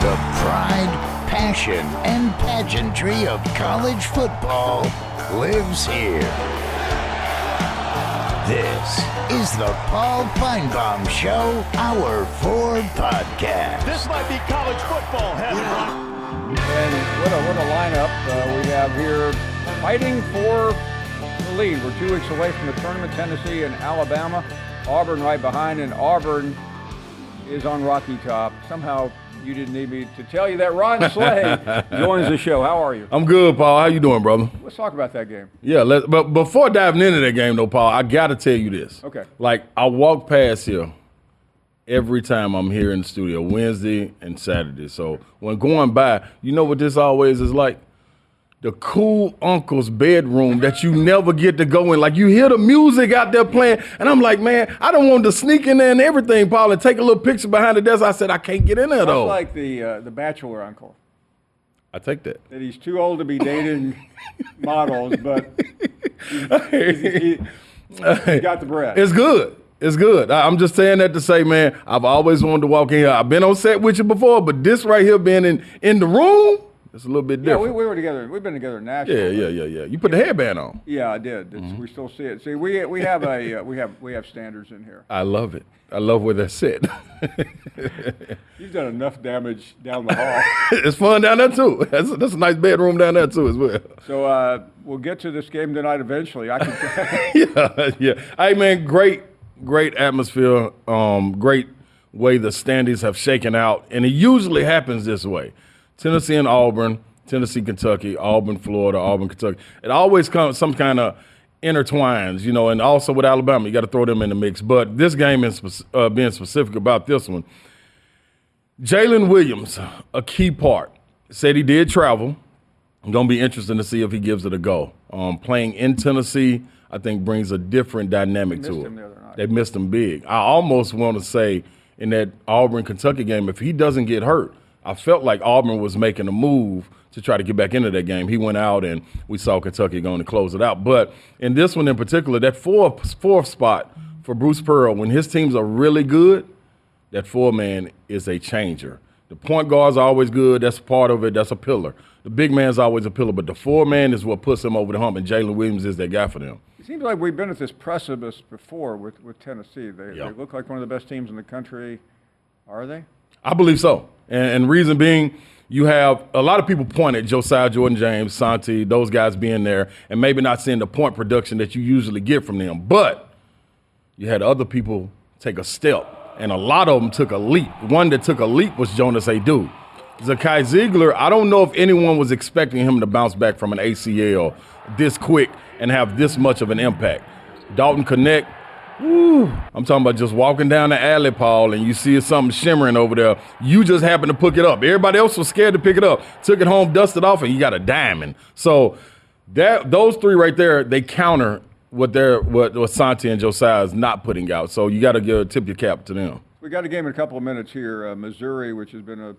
The pride, passion, and pageantry of college football lives here. This is the Paul Finebaum Show, Hour 4 podcast. This might be college football heaven. And what a, what a lineup uh, we have here fighting for the lead. We're two weeks away from the tournament. Tennessee and Alabama. Auburn right behind, and Auburn is on Rocky Top. Somehow you didn't need me to tell you that Ron Slay joins the show. How are you? I'm good, Paul. How you doing, brother? Let's talk about that game. Yeah, let, but before diving into that game, though, Paul, I got to tell you this. Okay. Like, I walk past here every time I'm here in the studio, Wednesday and Saturday. So when going by, you know what this always is like? The cool uncle's bedroom that you never get to go in. Like you hear the music out there playing, and I'm like, man, I don't want to sneak in there and everything, Paul, and take a little picture behind the desk. I said I can't get in there Much though. like the uh, the bachelor uncle. I take that. That he's too old to be dating models, but he's, he, he got the bread. It's good. It's good. I'm just saying that to say, man, I've always wanted to walk in here. I've been on set with you before, but this right here being in, in the room, it's a little bit different. yeah, we, we were together. We've been together Nashville. Yeah, yeah, yeah, yeah. You put the headband on. Yeah, I did. Mm-hmm. We still see it. See, we we have a uh, we have we have standards in here. I love it. I love where they're set. You've done enough damage down the hall. it's fun down there too. That's, that's a nice bedroom down there too as well. so uh, we'll get to this game tonight eventually. I can. yeah, yeah. Hey man, great, great atmosphere. Um, great way the standings have shaken out, and it usually happens this way: Tennessee and Auburn, Tennessee, Kentucky, Auburn, Florida, Auburn, Kentucky. It always comes some kind of intertwines, you know, and also with Alabama, you got to throw them in the mix. But this game, is uh, being specific about this one, Jaylin Williams, a key part, said he did travel. Going to be interesting to see if he gives it a go. Um, playing in Tennessee, I think, brings a different dynamic to it. the. They missed him big. I almost want to say in that Auburn Kentucky game, if he doesn't get hurt, I felt like Auburn was making a move to try to get back into that game. He went out and we saw Kentucky going to close it out. But in this one in particular, that fourth fourth spot for Bruce Pearl, when his teams are really good, that four man is a changer. The point guard's always good. That's part of it. That's a pillar. The big man's always a pillar, but the four man is what puts him over the hump, and Jaylin Williams is that guy for them. it seems like we've been at this precipice before with, with Tennessee. They, Yeah. they look like one of the best teams in the country. Are they? I believe so. And, and reason being, you have a lot of people point at Josiah Jordan James, Santi, those guys being there, and maybe not seeing the point production that you usually get from them. But you had other people take a step, and a lot of them took a leap. One that took a leap was Jonas Aidoo. Zakai Zeigler, I don't know if anyone was expecting him to bounce back from an ACL this quick and have this much of an impact. Dalton Knecht, I'm talking about just walking down the alley, Paul, and you see something shimmering over there. You just happen to pick it up. Everybody else was scared to pick it up. Took it home, dusted off, and you got a diamond. So that those three right there, they counter what they're what, what Santi and Josiah is not putting out. So you got to give tip your cap to them. We got a game in a couple of minutes here. Uh, Missouri, which has been a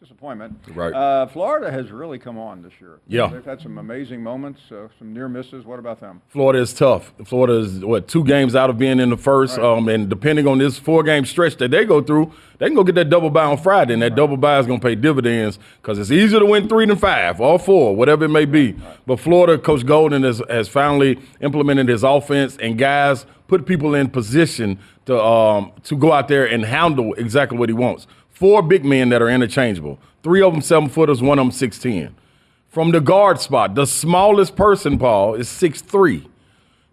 disappointment. Right. Uh, Florida has really come on this year. Yeah. They've had some amazing moments, uh, some near misses. What about them? Florida is tough. Florida is what two games out of being in the first, um, and depending on this four game stretch that they go through, they can go get that double bye on Friday, and that double bye is going to pay dividends because it's easier to win three than five or four, whatever it may be. But Florida, Coach Golden has, has finally implemented his offense, and guys put people in position to um, to go out there and handle exactly what he wants. Four big men that are interchangeable. Three of them seven footers, one of them six ten. From the guard spot, the smallest person, Paul, is six three.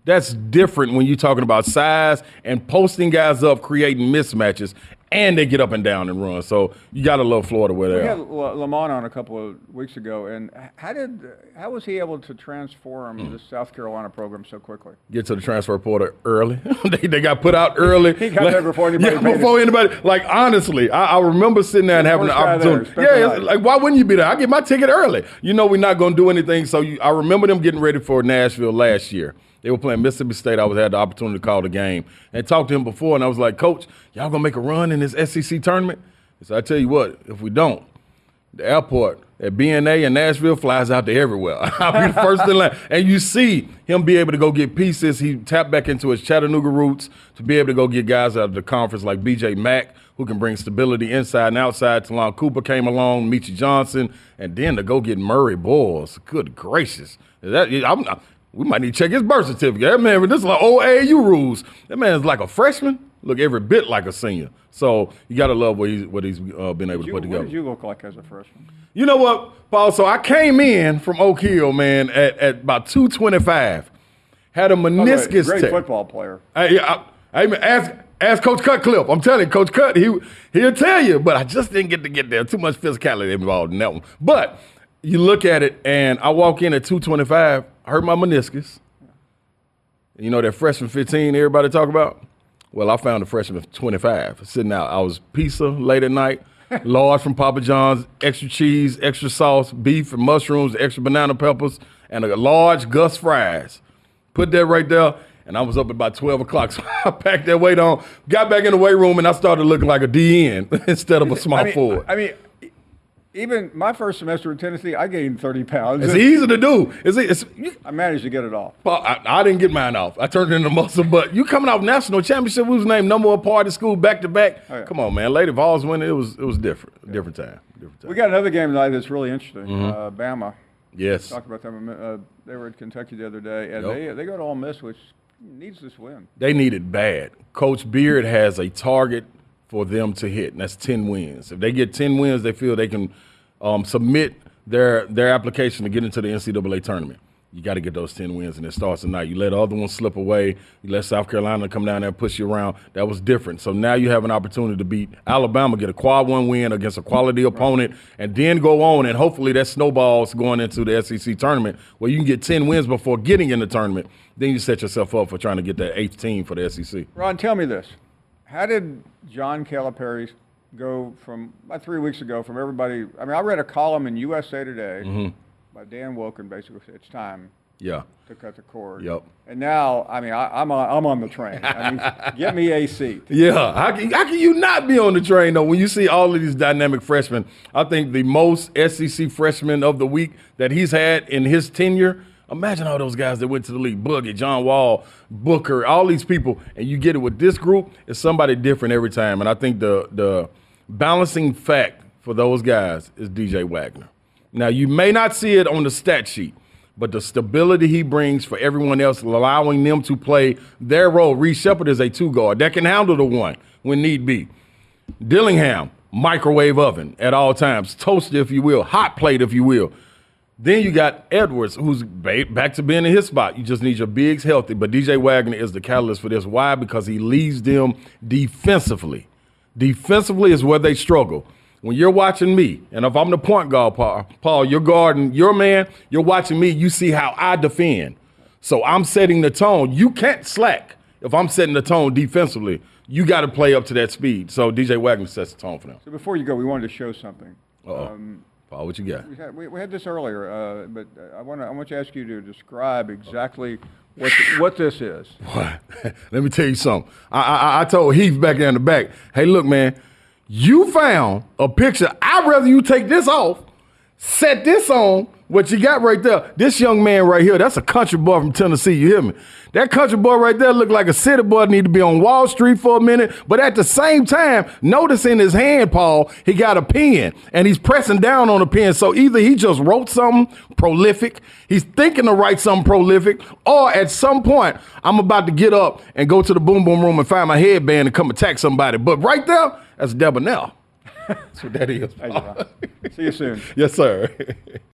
That's different when you're talking about size and posting guys up, creating mismatches, and they get up and down and run. So you got to love Florida where they had are. L- Lamont on a couple of weeks ago, and how did how was he able to transform Mm. the South Carolina program so quickly? Get to the transfer portal early. they, they got put out early. He got there before anybody Yeah, before anybody. Like honestly, I, I remember sitting there and having the there, opportunity. spent the yeah, it's like why wouldn't you be there? I get my ticket early. You know we're not going to do anything. So you, I remember them getting ready for Nashville last year. They were playing Mississippi State. I was had the opportunity to call the game and talk to him before, and I was like, Coach, y'all gonna make a run in this SEC tournament? He said, I tell you what, if we don't, the airport at BNA in Nashville flies out to everywhere. I'll be the first in line. And you see him be able to go get pieces. He tapped back into his Chattanooga roots to be able to go get guys out of the conference like BJ Mack, who can bring stability inside and outside. Ta'Lon Cooper came along, Meechie Johnson, and then to go get Murray Boyles. Good gracious. That, I'm, we might need to check his birth certificate. That man, this is like old AAU rules. That man is like a freshman, look every bit like a senior. So you got to love what he's, what he's uh, been able to You, put what together. did you look like as a freshman? You know what, Paul? So I came in from Oak Hill, man, at, at about 225. Had a the way, meniscus great tear. football player. I, yeah, I, I ask ask Coach Cutcliffe. I'm telling you, Coach Cut, he he'll tell you, but I just didn't get to get there. Too much physicality involved in that one. But you look at it, and I walk in at 225, I hurt my meniscus. You know that freshman 15 everybody talk about? Well, I found a freshman 25 sitting out. I was pizza late at night, large from Papa John's, extra cheese, extra sauce, beef and mushrooms, extra banana peppers, and a large Gus fries. Put that right there, and I was up at about 12 o'clock. So I packed that weight on, got back in the weight room, and I started looking like a DN instead of a small I mean, forward. I mean, even my first semester in Tennessee, I gained 30 pounds. it's easy to do. It's, it's, I managed to get it off. I, I didn't get mine off. I turned it into muscle, but you coming off national championship, we was named number one party school back to back. Oh, yeah. Come on, man. Lady Vols winning, it was it was different. Different time. Different time. We got another game tonight that's really interesting. Mm-hmm. Uh, Bama. yes. Talked about them. Uh, they were at Kentucky the other day, and Yep. they they go to Ole Miss, which needs this win. They need it bad. Coach Beard has a target for them to hit, and that's 10 wins. If they get 10 wins, they feel they can um, submit their their application to get into the NCAA tournament. You got to get those 10 wins, and it starts tonight. You let other ones slip away. You let South Carolina come down there and push you around. That was different. So now you have an opportunity to beat Alabama, get a quad one win against a quality opponent, and then go on, and hopefully that snowballs going into the SEC tournament where you can get 10 wins before getting in the tournament. Then you set yourself up for trying to get that eighth team for the SEC. Ron, tell me this: How did John Calipari go from about three weeks ago from everybody? I mean, I read a column in USA Today Mm-hmm. by Dan Wolken, basically said it's time Yeah. to cut the cord. Yep. And now, I mean, I, I'm on, I'm on the train. I mean, get me a seat. Yeah, how can, how can you not be on the train though when you see all of these dynamic freshmen? I think the most SEC freshman of the week that he's had in his tenure. Imagine all those guys that went to the league: Boogie, John Wall, Booker, all these people, and you get it with this group. It's somebody different every time, and I think the the balancing fact for those guys is DJ Wagner. Now you may not see it on the stat sheet, but the stability he brings for everyone else, allowing them to play their role. Reed Sheppard is a two guard that can handle the one when need be. Dillingham, microwave oven at all times, toaster if you will, hot plate if you will. Then you got Edwards, who's ba- back to being in his spot. You just need your bigs healthy. But DJ Wagner is the catalyst for this. Why? Because he leads them defensively. Defensively is where they struggle. When you're watching me, and if I'm the point guard, Paul, Paul you're guarding your man, you're watching me, you see how I defend. So I'm setting the tone. You can't slack if I'm setting the tone defensively. You got to play up to that speed. So DJ Wagner sets the tone for them. So before you go, we wanted to show something. Um, Paul, what you got? We had, we, we had this earlier, uh, but I want to I want to ask you to describe exactly what th- what this is. What? Let me tell you something. I, I I told Heath back there in the back, hey, look, man, you found a picture. I'd rather you take this off, set this on. What you got right there, this young man right here, that's a country boy from Tennessee. You hear me? That country boy right there look like a city boy need to be on Wall Street for a minute. But at the same time, notice in his hand, Paul, he got a pen and he's pressing down on the pen. So either he just wrote something prolific, he's thinking to write something prolific, or at some point, I'm about to get up and go to the boom boom room and find my headband and come attack somebody. But right there, that's Debonair. That's what that is. Ron. See you soon. yes, sir.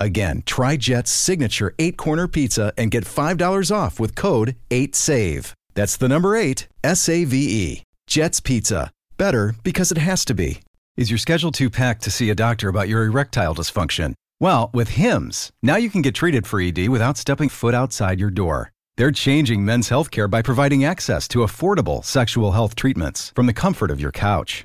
Again, try Jet's signature eight corner pizza and get $5 off with code 8SAVE. That's the number eight, S A V E. Jet's Pizza. Better because it has to be. Is your schedule too packed to see a doctor about your erectile dysfunction? Well, with HIMS, now you can get treated for ED without stepping foot outside your door. They're changing men's healthcare by providing access to affordable sexual health treatments from the comfort of your couch.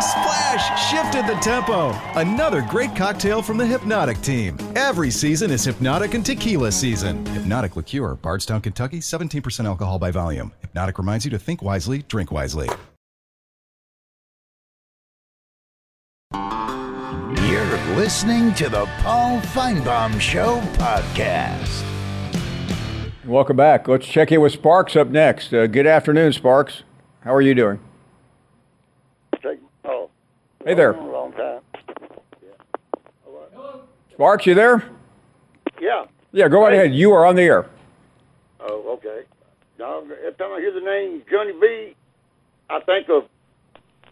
The splash shifted the tempo. Another great cocktail from the Hpnotiq team. Every season is Hpnotiq and Tequila season. Hpnotiq Liqueur, Bardstown, Kentucky, 17% alcohol by volume. Hpnotiq reminds you to think wisely, drink wisely. You're listening to the Paul Finebaum Show podcast. Welcome back. Let's check in with Sparks up next. Uh, good afternoon, Sparks. How are you doing? Hey there. long time. Sparks, you there? Yeah. Yeah, go right ahead. You are on the air. Oh, okay. Now, every time I hear the name Johnny B, I think of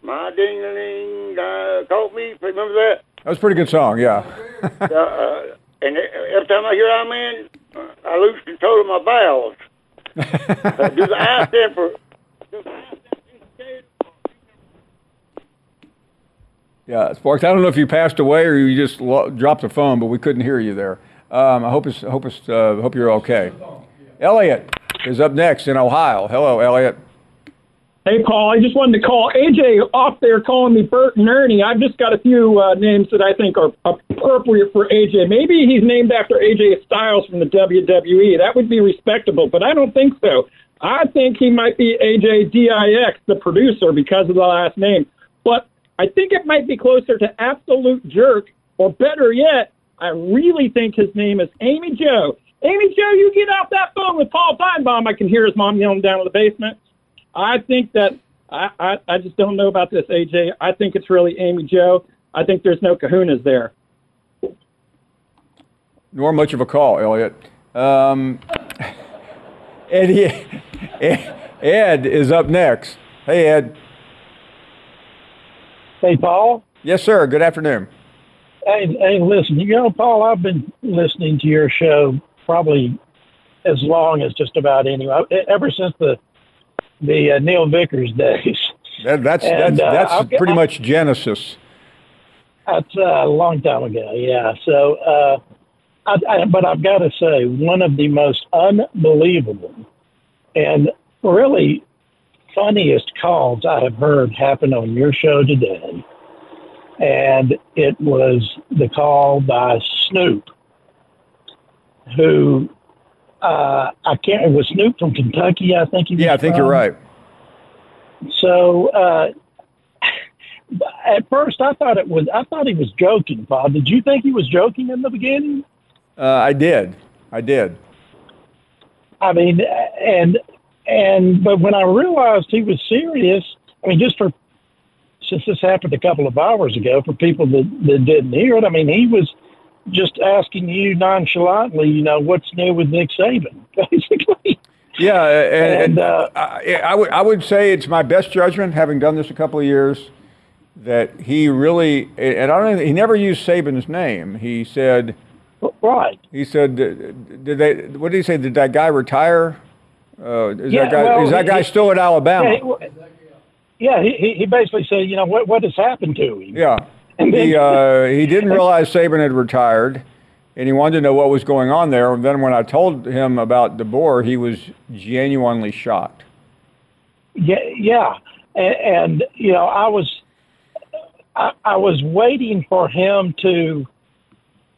my ding a ling, uh, caught me. Remember that? That was a pretty good song, yeah. uh, uh, and every time I hear I'm in, uh, I lose control of my bowels. uh, do the I stand for? does the I stand for Yeah, Sparks. I don't know if you passed away or you just lo- dropped the phone, but we couldn't hear you there. Um, I hope it's, hope it's, uh, hope you're okay. Elliot is up next in Ohio. Hello, Elliot. Hey, Paul, I just wanted to call AJ off there calling me Bert and Ernie. I've just got a few uh, names that I think are appropriate for AJ. Maybe he's named after AJ Styles from the WWE. That would be respectable, but I don't think so. I think he might be AJ DIX, the producer, because of the last name. But I think it might be closer to Absolute Jerk, or better yet, I really think his name is Amy Joe. Amy Joe, you get off that phone with Paul Finebaum. I can hear his mom yelling down in the basement. I think that I, I, I just don't know about this, AJ. I think it's really Amy Joe. I think there's no kahunas there. Nor much of a call, Elliot. Um, Eddie, Ed, Ed is up next. Hey, Ed. Hey, Paul. Yes, sir. Good afternoon. Hey, hey, listen, you know, Paul, I've been listening to your show probably as long as just about anyone, ever since the the uh, Neil Vickers days. That, that's And, that's, uh, that's I've pretty much Genesis. That's uh, a long time ago, yeah. So, uh, I, I, but I've got to say, one of the most unbelievable and really funniest calls I have heard happen on your show today. And it was the call by Snoop, who uh, I can't. It was Snoop from Kentucky, I think he was. Yeah, I think you're right. So uh, at first, I thought it was. I thought he was joking, Bob. Did you think he was joking in the beginning? Uh, I did. I did. I mean, and and but when I realized he was serious, I mean, just for since this happened a couple of hours ago, for people that, that didn't hear it, I mean, he was just asking you nonchalantly, you know, what's new with Nick Saban, basically. Yeah, and, And, uh, I, I would I would say it's my best judgment, having done this a couple of years, that he really and I don't he never used Saban's name. He said Right. he said did they what did he say? Did that guy retire? Uh, is Yeah, that guy well, is that guy he- still at Alabama? Yeah, he, yeah, he, basically said, you know, what, what has happened to him? Yeah. And He, uh, he didn't realize Saban had retired, and he wanted to know what was going on there. And then when I told him about DeBoer, he was genuinely shocked. Yeah, yeah, and, and you know, I was, I, I was waiting for him to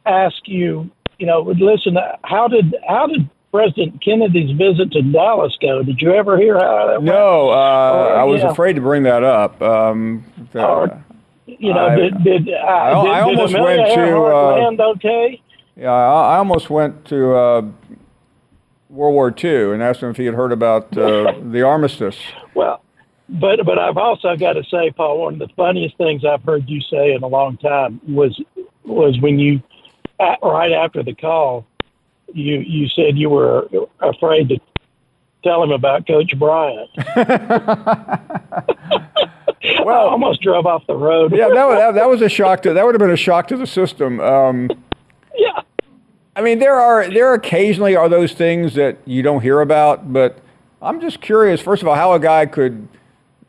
ask you, you know, listen, how did how did President Kennedy's visit to Dallas go? Did you ever hear how that went? No, uh, Or, I was afraid to bring that up. Um, the- Or- You know, I- did did, uh, I- did, I almost Amelia went to, uh, land okay? yeah, I, I almost went to uh, World War II and asked him if he had heard about uh, the armistice. Well, but but I've also got to say, Paul, one of the funniest things I've heard you say in a long time was was when you at, right after the call, you you said you were afraid to tell him about Coach Bryant. I almost drove off the road. Yeah, that, was- that, that was a shock to that would have been a shock to the system. Um, yeah. I mean, there are there occasionally are those things that you don't hear about, but I'm just curious. First of all, how a guy could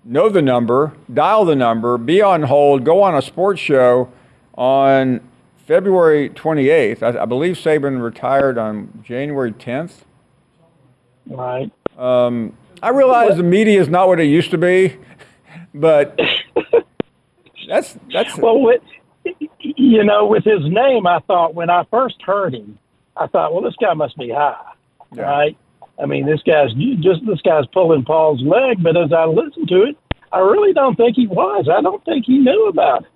know the number, dial the number, be on hold, go on a sports show on February 28th. I, I believe Saban retired on January 10th. Right. Um, I realize the media is not what it used to be, but that's that's Well, with, you know, with his name, I thought when I first heard him, I thought, well, this guy must be high, Yeah. right? I mean, this guy's just this guy's pulling Paul's leg. But as I listened to it, I really don't think he was. I don't think he knew about it.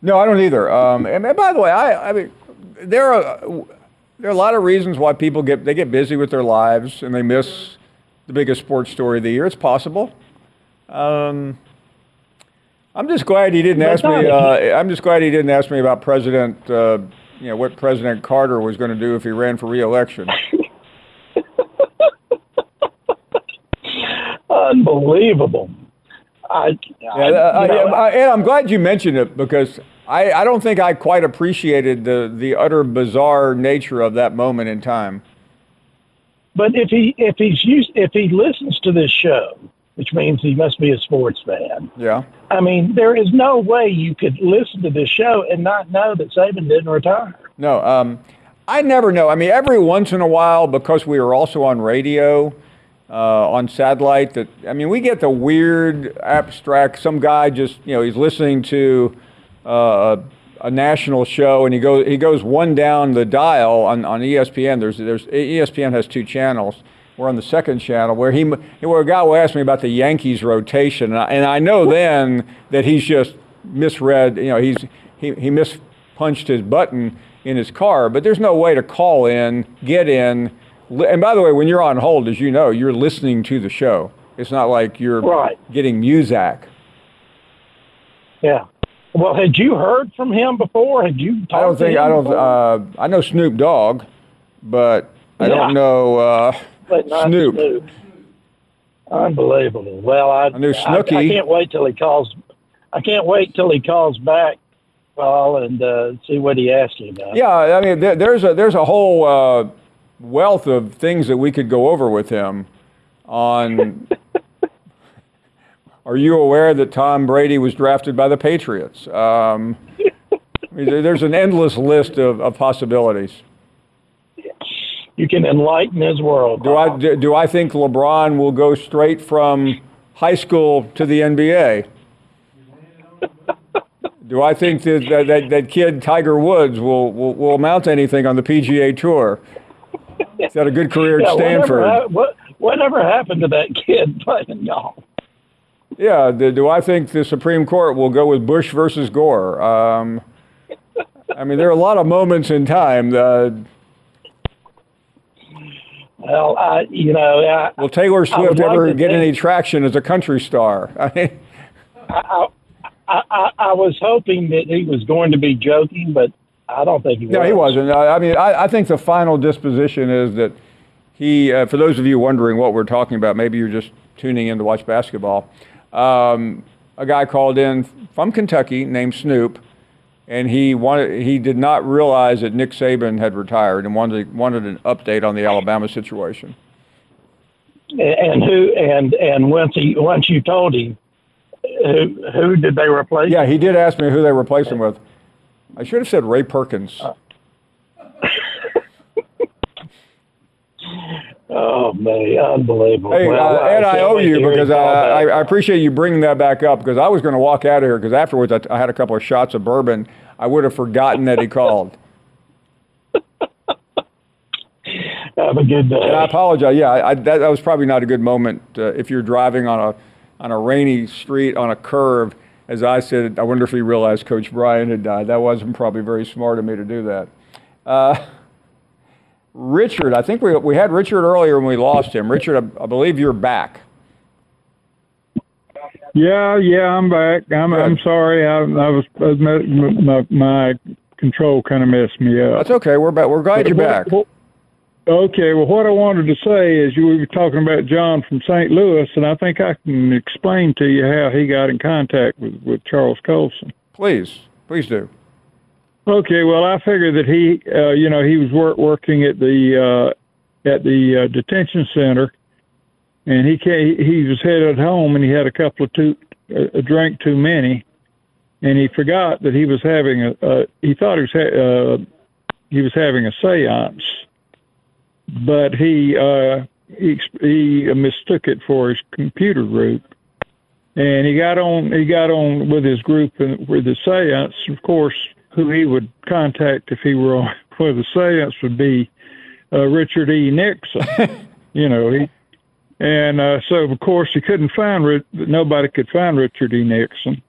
No, I don't either. Um, and, and by the way, I, I mean, there are there are a lot of reasons why people get they get busy with their lives and they miss the biggest sports story of the year. It's possible. Um, I'm just glad he didn't ask me. Uh, I'm just glad he didn't ask me about President. Uh, you know what President Carter was going to do if he ran for reelection. Unbelievable. I, Yeah, I, I, you know, I, and I'm glad you mentioned it because I, I don't think I quite appreciated the, the utter bizarre nature of that moment in time. But if he if he's used if he listens to this show, which means he must be a sports fan. Yeah. I mean, there is no way you could listen to this show and not know that Saban didn't retire. No, um, I never know. I mean, every once in a while, because we are also on radio, uh, on satellite, that I mean, we get the weird, abstract. Some guy just, you know, he's listening to uh, a national show, and he goes he goes one down the dial on, on ESPN. There's there's ESPN has two channels. We're on the second channel where he where a guy will ask me about the Yankees rotation, and I, and I know then that he's just misread. You know, he's he he mispunched his button in his car, but there's no way to call in, get in. And by the way, when you're on hold, as you know, you're listening to the show. It's not like you're Right. getting Muzak. Yeah. Well, had you heard from him before? Had you talked I don't to think I don't. Uh, I know Snoop Dogg, but I Yeah. don't know uh, Snoop. Snoop. Unbelievable. Well, I, I knew I, Snooki. I can't wait till he calls. I can't wait till he calls back, Paul, and uh, see what he asks you about. Yeah, I mean, there, there's a there's a whole uh, wealth of things that we could go over with him. On, are you aware that Tom Brady was drafted by the Patriots? Um, I mean, there's an endless list of, of possibilities. You can enlighten his world. Do I do, do I think LeBron will go straight from high school to the NBA? Do I think that that, that, kid Tiger Woods will, will, will amount to anything on the PGA Tour? He's had a good career at Yeah, Stanford. Whatever, what, whatever happened to that kid playing golf? Yeah, do, do I think the Supreme Court will go with Bush versus Gore? Um, I mean, there are a lot of moments in time. Uh, Well, I, you know, I, will Taylor Swift like ever get think- any traction as a country star? I mean, I, I, I, I was hoping that he was going to be joking, but I don't think he was. No, he wasn't. I, mean, I, I think the final disposition is that he, uh, for those of you wondering what we're talking about, maybe you're just tuning in to watch basketball. Um, a guy called in from Kentucky named Snoop, and he wanted he did not realize that Nick Saban had retired and wanted wanted an update on the Alabama situation. And who and and once he once you told him, who who did they replace? Yeah, he did ask me who they replaced him with. I should have said Ray Perkins. Oh man, unbelievable! Hey, Well, uh, Ed, I can't owe you because I, I. I appreciate you bringing that back up because I was going to walk out of here because afterwards I, I had a couple of shots of bourbon. I would have forgotten that he called. Have a good day. And I apologize. Yeah, I, I, that, that was probably not a good moment uh, if you're driving on a on a rainy street on a curve. As I said, I wonder if he realized Coach Bryant had died. That wasn't probably very smart of me to do that. Uh, Richard, I think we, we had Richard earlier when we lost him. Richard, I, I believe you're back. Yeah, yeah, I'm back. I'm I'm sorry. I, I was my, my control kind of messed me up. That's okay. We're back. We're glad you're back. Okay, well, what I wanted to say is you were talking about John from St. Louis, and I think I can explain to you how he got in contact with, with Charles Colson. Please, please do. Okay, well, I figured that he, uh, you know, he was work, working at the uh, at the uh, detention center, and he came, he was headed home, and he had a couple of too a drink too many, and he forgot that he was having a uh, he thought he was ha- uh, he was having a séance, but he uh, he he mistook it for his computer group, and he got on he got on with his group and with the séance. Of course, who he would contact if he were on with the séance would be uh, Richard E. Nixon. you know he. And uh, so, of course, he couldn't find Ri- nobody could find Richard E. Nixon.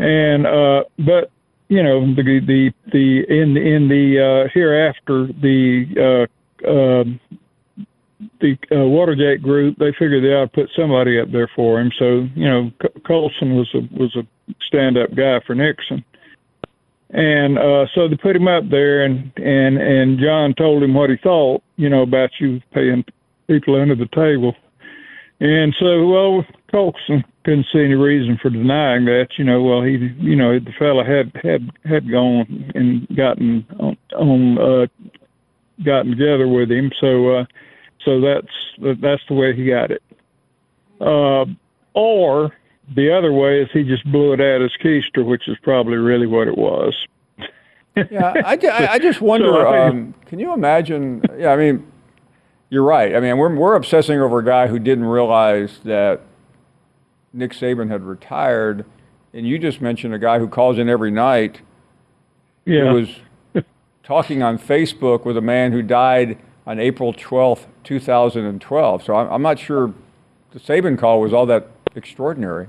And uh, but you know the the the in in the uh, hereafter the uh, um the uh, Watergate group they figured they ought to put somebody up there for him. So you know C- Colson was a was a stand up guy for Nixon. And uh, so they put him up there, and and and John told him what he thought, you know, about you paying people under the table. And so, well, Colson couldn't see any reason for denying that. You know, well, he, you know, the fella had had had gone and gotten on, on uh, gotten together with him. So, uh, so that's that's the way he got it. Uh, or the other way is he just blew it out his keister, which is probably really what it was. yeah, I, I, I just wonder. So I think- um, can you imagine? Yeah, I mean, you're right. I mean, we're we're obsessing over a guy who didn't realize that Nick Saban had retired, and you just mentioned a guy who calls in every night. Yeah. Who was talking on Facebook with a man who died on April 12th, 2012. So I'm, I'm not sure the Saban call was all that extraordinary.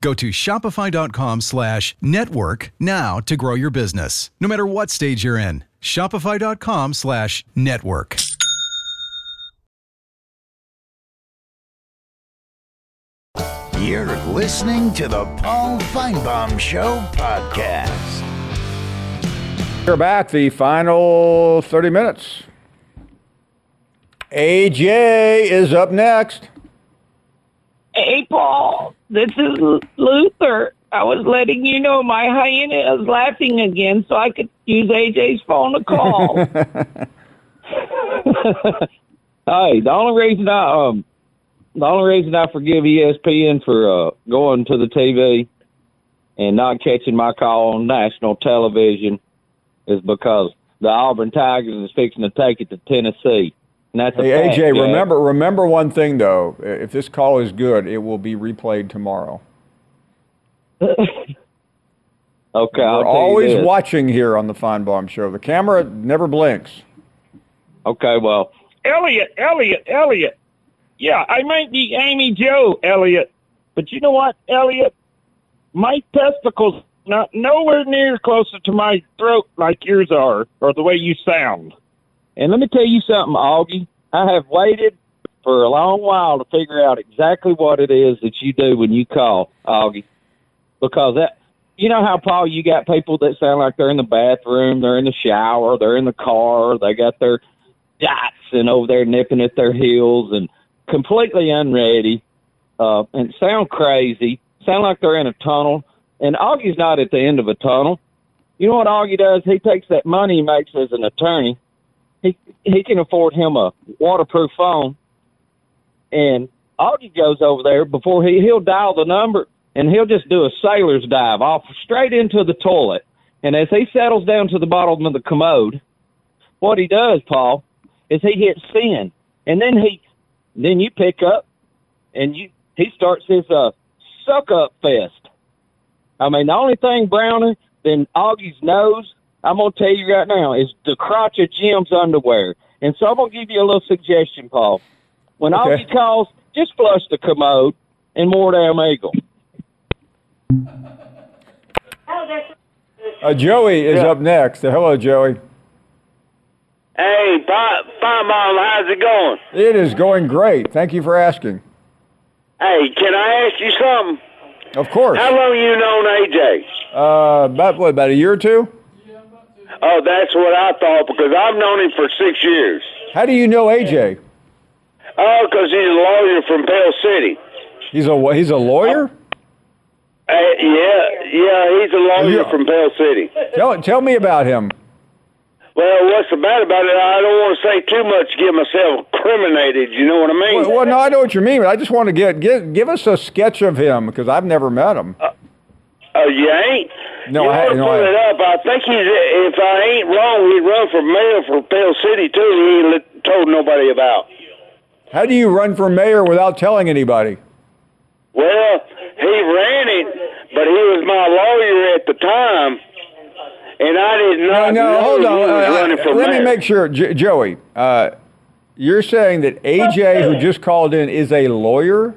Go to shopify.com slash network now to grow your business. No matter what stage you're in, shopify.com slash network. You're listening to the Paul Finebaum Show podcast. We're back, the final 30 minutes. AJ is up next. Hey, Paul, this is Luther. I was letting you know my hyena is laughing again so I could use AJ's phone to call. Hey, the only reason I um, the only reason I forgive ESPN for uh, going to the TV and not catching my call on national television is because the Auburn Tigers is fixing to take it to Tennessee. And that's Hey, fact, AJ, remember remember one thing though. If this call is good, it will be replayed tomorrow. Okay, I'll We're always watching here on the Finebaum Show. The camera never blinks. Okay, well, Elliot, Elliot, Elliot. Yeah, I might be Amy Joe, Elliot. But you know what, Elliot? My testicles not nowhere near closer to my throat like yours are, or the way you sound. And let me tell you something, Augie. I have waited for a long while to figure out exactly what it is that you do when you call, Augie. Because that, you know how, Paul, you got people that sound like they're in the bathroom, they're in the shower, they're in the car, they got their dots and over there nipping at their heels and completely unready, uh, and sound crazy, sound like they're in a tunnel. And Augie's not at the end of a tunnel. You know what Augie does? He takes that money he makes as an attorney he he can afford him a waterproof phone, and Augie goes over there before he he'll dial the number and he'll just do a sailor's dive off straight into the toilet. And as he settles down to the bottom of the commode, what he does, Paul, is he hits send, and then he then you pick up and you he starts his uh suck up fest. I mean, the only thing browner than Augie's nose, I'm gonna tell you right now, is the crotch of Jim's underwear. And so I'm gonna give you a little suggestion, Paul. When Okay. Augie calls, just flush the commode and more damn eagle. Uh, Joey is up next. Hello, Joey. Hey, Finebaum, how's it going? It is going great. Thank you for asking. Hey, can I ask you something? Of course. How long you known AJ? Uh, about what? About a year or two? Oh, that's what I thought because I've known him for six years. How do you know AJ? Oh, because he's a lawyer from Pell City. He's a he's a lawyer. Uh, yeah, yeah, he's a lawyer Yeah. from Pell City. Tell tell me about him. Well, what's the bad about it? I don't want to say too much to get myself incriminated. You know what I mean? Well, well, no, I know what you mean. But I just want to get give give us a sketch of him because I've never met him. Oh, you ain't? No, you I- to no, I- it up. I think he's. If I ain't wrong, he run for mayor for Pell City too. He ain't told nobody about. How do you run for mayor without telling anybody? Well, he ran it, but he was my lawyer at the time, and I did No, not no, know hold on. Uh, for let mayor. me make sure, J- Joey. Uh, you're saying that AJ, who just called in, is a lawyer?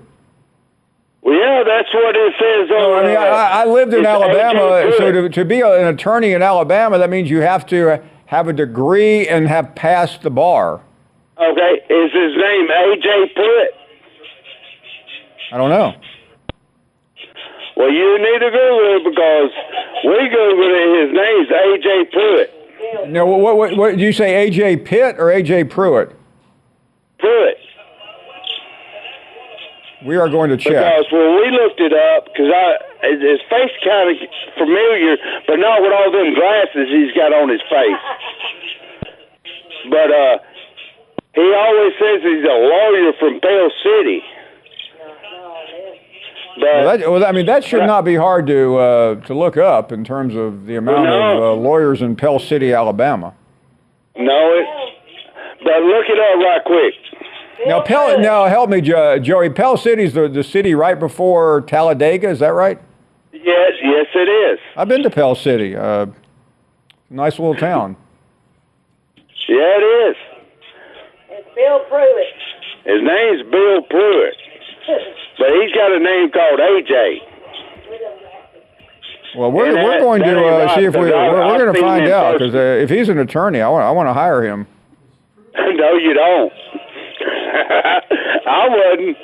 Well, yeah, that's what it says on. I mean, uh, I, I lived in Alabama, so to, to be an attorney in Alabama, that means you have to have a degree and have passed the bar. Okay, is his name AJ Pruitt? I don't know. Well, you need to Google it because we Googled it. His name's AJ Pruitt. No, what, what, what, what did you say, AJ Pitt or AJ Pruitt? Pruitt. We are going to check. Because when we looked it up, because I his face kind of familiar, but not with all them glasses he's got on his face. But uh, he always says he's a lawyer from Pell City. But Well, that, well, I mean, that should not be hard to uh, to look up in terms of the amount no. of uh, lawyers in Pell City, Alabama. no, it. But look it up right quick. Now, Pell, now help me, jo- Joey. Pell City's the the city right before Talladega. Is that right? Yes, yes, it is. I've been to Pell City. Uh, nice little town. Yeah, it is. It's Bill Pruitt. His name's Bill Pruitt, but he's got a name called AJ. Well, we're, And we're that- going that to uh, right, see if we I, we're, we're going to find out because uh, if he's an attorney, I want I want to hire him. no, you don't. I wouldn't.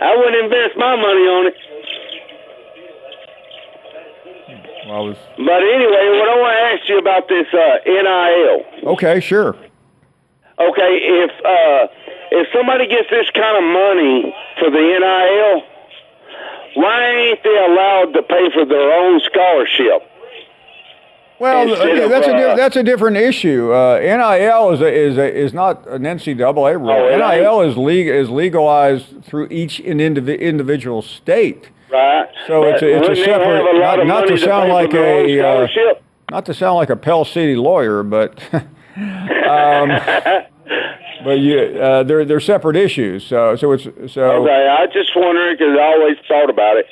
I wouldn't invest my money on it. Well, I was But anyway, what I want to ask you about this uh, NIL. okay, sure. Okay, if uh, if somebody gets this kind of money for the NIL, why ain't they allowed to pay for their own scholarship? Well, of, that's a uh, di- that's a different issue. Uh, NIL is a, is a, is not an NCAA rule. Oh? NIL is leg- is legalized through each in indivi- individual state. Right. So it's a, it's a Wouldn't they have separate. a Not, not to sound pay like for their own a uh, not to sound like a Pell City lawyer, but um, but you uh, they're they're separate issues. So so it's so Okay, I just wondering because I always thought about it.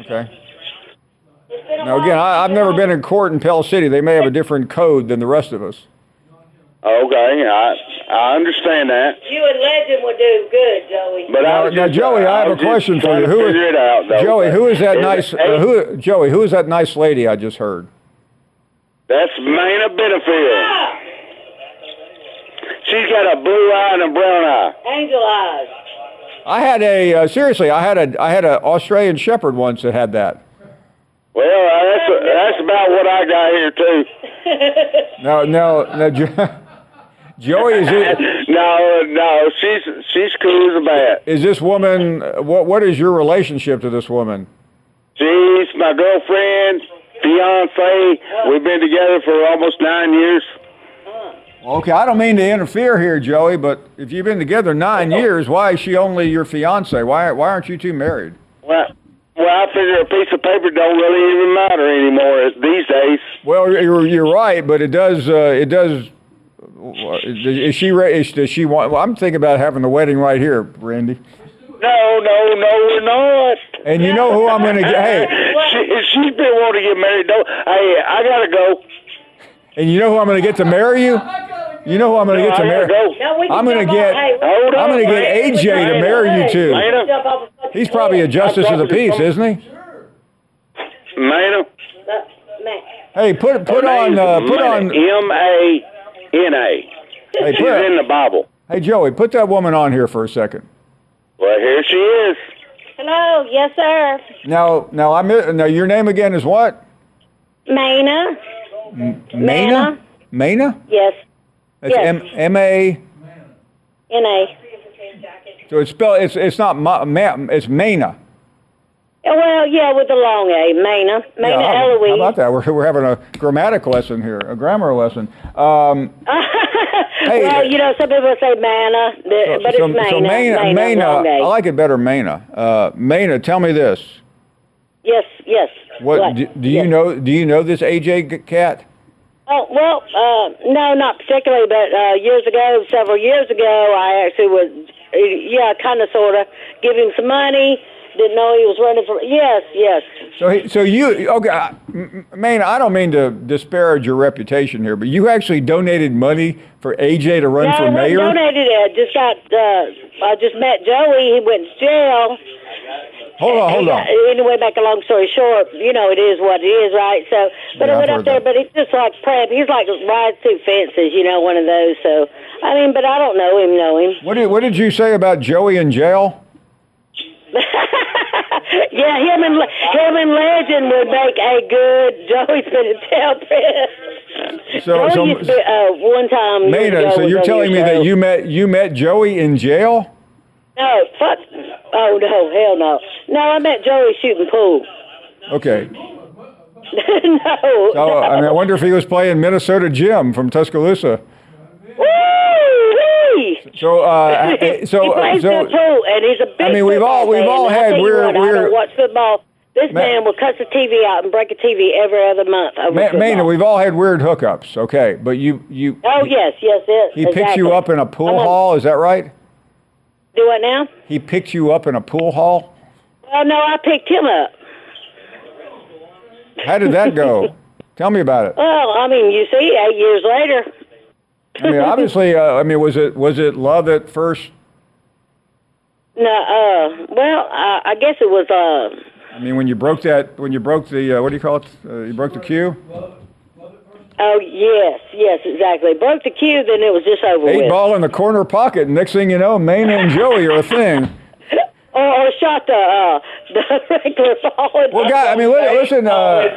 okay. Now again, I, I've never been in court in Pell City. They may have a different code than the rest of us. Okay, I I understand that. You and Legend would do good, Joey. But I Now, was now, just, Joey, I have was a question just for you. to Who is figure it out, though. Joey? Who is that Is nice? Uh, who Joey? Who is that nice lady I just heard? That's Mana Benefield. She's got a blue eye and a brown eye. Angel eyes. I had a uh, seriously. I had a I had an Australian Shepherd once that had that. Well, uh, that's that's about what I got here too. No, no, no. Jo- Joey is it, no, no, she's she's cool as a bat. is this woman? What what is your relationship to this woman? She's my girlfriend, fiance. We've been together for almost nine years. Okay, I don't mean to interfere here, Joey, but if you've been together nine years, why is she only your fiance? Why why aren't you two married? Well, well, I figure a piece of paper don't really even matter anymore these days. Well, you're, you're right, but it does. Uh, it does. Is she? Is, does she want? Well, I'm thinking about having the wedding right here, Randy. No, no, no, we're not. And you know who I'm going to get? Hey, she, she's been wanting to get married. No, hey, I gotta go. and you know who I'm going to get to marry you? You know who I'm going to No, get to marry? go. No, I'm going to get. hey, I'm on, going to get wait, AJ to wait, marry you wait, too. Lena, Jump off a fucking He's probably a justice of the peace, isn't he? Mana, man. Hey, put put on uh, put on. M A N A. Hey, She's put, in the Bible. hey, Joey, put that woman on here for a second. Well, here she is. Hello, yes, sir. Now, now I'm now. Your name again is what? Mana. Mana. Mana. Yes. That's Yes. M M A. N A. So it's spelled. It's it's not ma, ma, It's Mana. Well, yeah, with the long A, Mana. Mana Yeah, how, how about that? We're, we're having a grammatical lesson here, a grammar lesson. Um, Hey, well, you know, some people say Mana, but so, it's Mana. so Mana, Mana, long I A. like it better, Mana. Uh, Mana, tell me this. Yes, yes. What do, do you know? Do you know this AJ cat? Oh well, uh, no, not particularly, but uh, years ago, several years ago, I actually was, yeah, kind of, sort of, give him some money. Didn't know he was running for. Yes, yes. So, he, so you okay? I- M- M- Mana, I don't mean to disparage your reputation here, but you actually donated money for AJ to run no, for I mayor. donated it. Just got. Uh, I just met Joey. He went to jail. Hold on, hold on. Anyway, make a long story short, you know, it is what it is, right? So, but Yeah, I went up there, that. but he's just like prep. He's like rides through fences, you know, one of those. So, I mean, but I don't know him, know him. What did What did you say about Joey in jail? yeah, him and him and Legend would make a good Joey's been a jail press. So- Joey so- to uh, one time. Mana, so you're telling me your that you met you met Joey in jail? No, fuck. Oh no, hell no. No, I met Joey shooting pool. Okay. no. So I, mean, I wonder if he was playing Minnesota Jim from Tuscaloosa. So, uh, he so, plays so, pool, and he's a big I mean, we've all- we've all had weird- I weird- don't watch football. This Ma- man will cut the TV out and break a TV every other month Ma- football. We've all had weird hookups. Okay, but you, you, Oh yes, yes, yes. he exactly. you up in a pool a- hall. Is that right? Do what now? He picked you up in a pool hall. Well, no, I picked him up. How did that go? Tell me about it. Well, I mean, you see, eight years later. I mean, obviously, uh, I mean, was it was it love at first? No, uh, well, I, I guess it was. Uh, I mean, when you broke that, when you broke the, uh, what do you call it? Uh, you broke the cue. Oh yes, yes, exactly. Broke the cue, then it was just over Eight with. ball in the corner pocket. and Next thing you know, Mena and Joey are a thing. Or, or shot the uh, the regular ball. Well, guy, I mean, li- listen. Uh,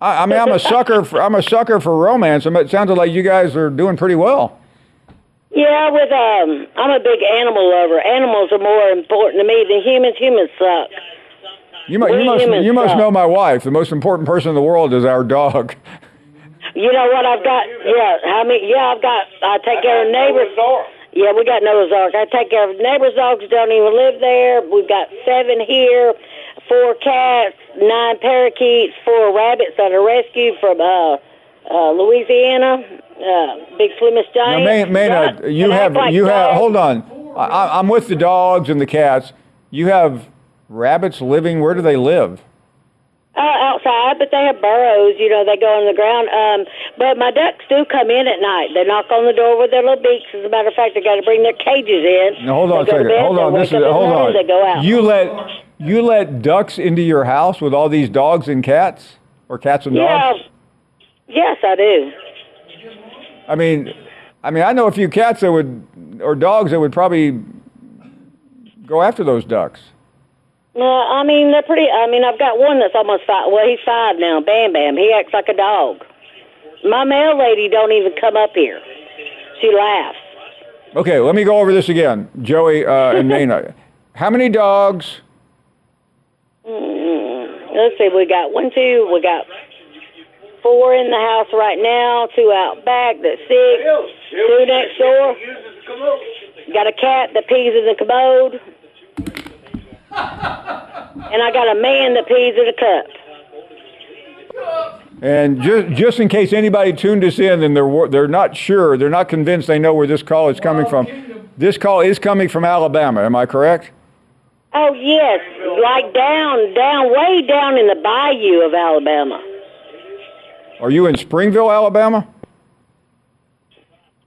I, I mean, I'm a sucker. For, I'm a sucker for romance. It sounded like you guys are doing pretty well. Yeah, with um, I'm a big animal lover. Animals are more important to me than humans. Humans suck. You, mu- you must. You must suck. know my wife. The most important person in the world is our dog. You know what I've got? Yeah, how many? Yeah, I've got. I take care of neighbors. Yeah, we got Noah's Ark. I take care of neighbors' dogs. Don't even live there. We've got seven here, four cats, nine parakeets, four rabbits that are rescued from uh, uh, Louisiana. Uh, big Plymouth Now, Giant. May- Maynard, Got- you have. like You have. dogs. Hold on. I, I- I'm with the dogs and the cats. You have rabbits living. Where do they live? Uh, outside, but they have burrows. You know, they go on the ground. Um, but my ducks do come in at night. They knock on the door with their little beaks. As a matter of fact, they got to bring their cages in. Now, hold on a They second. bed, Hold on. This is in hold on. They go out. You let you let ducks into your house with all these dogs and cats, or cats and yeah. dogs? Yes, I do. I mean, I mean, I know a few cats that would, or dogs that would probably go after those ducks. Uh, I mean, they're pretty. I mean, I've got one that's almost five. Well, he's five now. Bam Bam. He acts like a dog. My mail lady don't even come up here. She laughs. Okay, let me go over this again, Joey uh, and Nana. How many dogs? Mm, let's see. We got one, two. We got four in the house right now. Two out back. That's six. Two next door. Got a cat that pees in the commode. And I got a man that pees in a cup. And just just in case anybody tuned us in and they're they're not sure, they're not convinced they know where this call is coming from. This call is coming from Alabama. Am I correct? Oh yes, like down, down, way down in the bayou of Alabama. Are you in Springville, Alabama?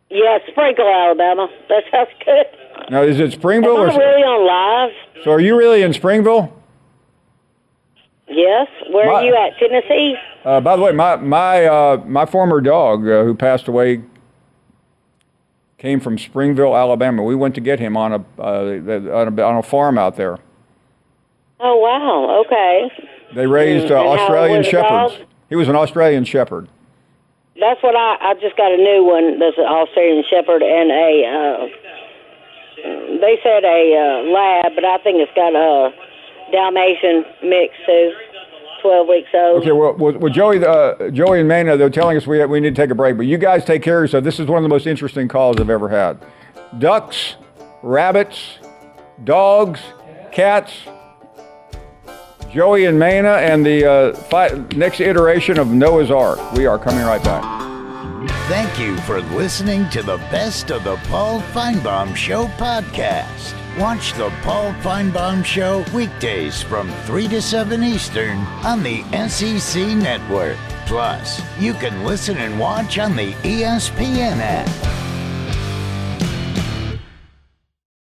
Yeah, Sprinkle, Alabama. That sounds good. Now, is it Springville Am or? I really on live? So, are you really in Springville? Yes. Where My- are you at? Tennessee? Uh, by the way, my my uh, my former dog uh, who passed away came from Springville, Alabama. We went to get him on a uh, on a, on a farm out there. Oh wow. Okay. They raised uh, Australian shepherds. dog? He was an Australian shepherd. That's what I. I just got a new one. That's an Australian Shepherd and a. They said a uh, lab, but I think it's got a Dalmatian mix too. Twelve weeks old. Okay, well, well, well Joey, uh, Joey and Mana, they're telling us we, we need to take a break, but you guys take care of yourself. This is one of the most interesting calls I've ever had. Ducks, rabbits, dogs, cats, Joey and Mana, and the uh, fi- next iteration of Noah's Ark. We are coming right back. Thank you for listening to the Best of the Paul Finebaum Show podcast. Watch the Paul Finebaum Show weekdays from 3 to 7 Eastern on the SEC Network. Plus, you can listen and watch on the ESPN app.